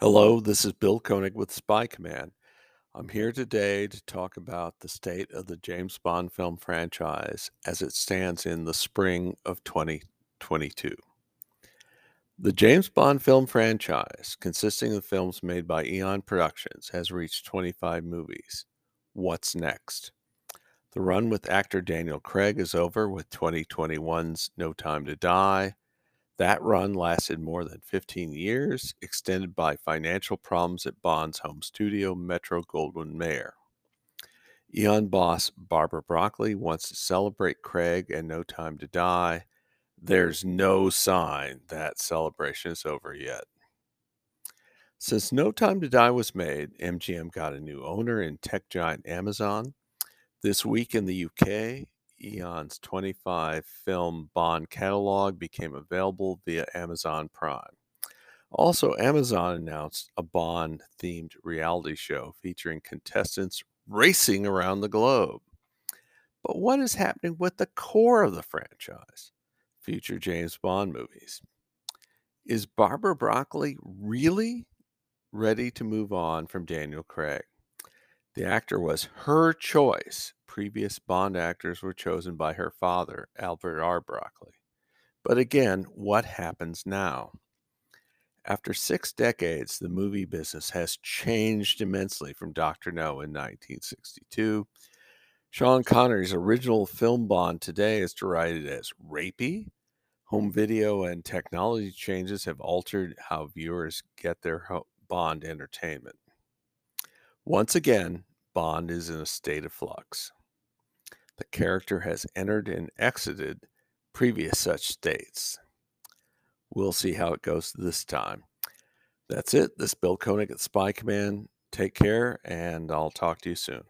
Hello, this is Bill Koenig with Spy Command. I'm here today to talk about the state of the James Bond film franchise as it stands in the spring of 2022. The James Bond film franchise, consisting of films made by Eon Productions, has reached 25 movies. What's next? The run with actor Daniel Craig is over with 2021's No Time to Die. That run lasted more than 15 years, extended by financial problems at Bond's home studio, Metro Goldwyn Mayer. Eon boss Barbara Broccoli wants to celebrate Craig and No Time to Die. There's no sign that celebration is over yet. Since No Time to Die was made, MGM got a new owner in tech giant Amazon. This week in the UK, Eon's 25 film Bond catalog became available via Amazon Prime. Also, Amazon announced a Bond themed reality show featuring contestants racing around the globe. But what is happening with the core of the franchise? Future James Bond movies. Is Barbara Broccoli really ready to move on from Daniel Craig? The actor was her choice. Previous Bond actors were chosen by her father, Albert R. Broccoli. But again, what happens now? After six decades, the movie business has changed immensely from Dr. No in 1962. Sean Connery's original film Bond today is derided as rapey. Home video and technology changes have altered how viewers get their Bond entertainment. Once again, Bond is in a state of flux. The character has entered and exited previous such states. We'll see how it goes this time. That's it. This is Bill Koenig at Spy Command. Take care, and I'll talk to you soon.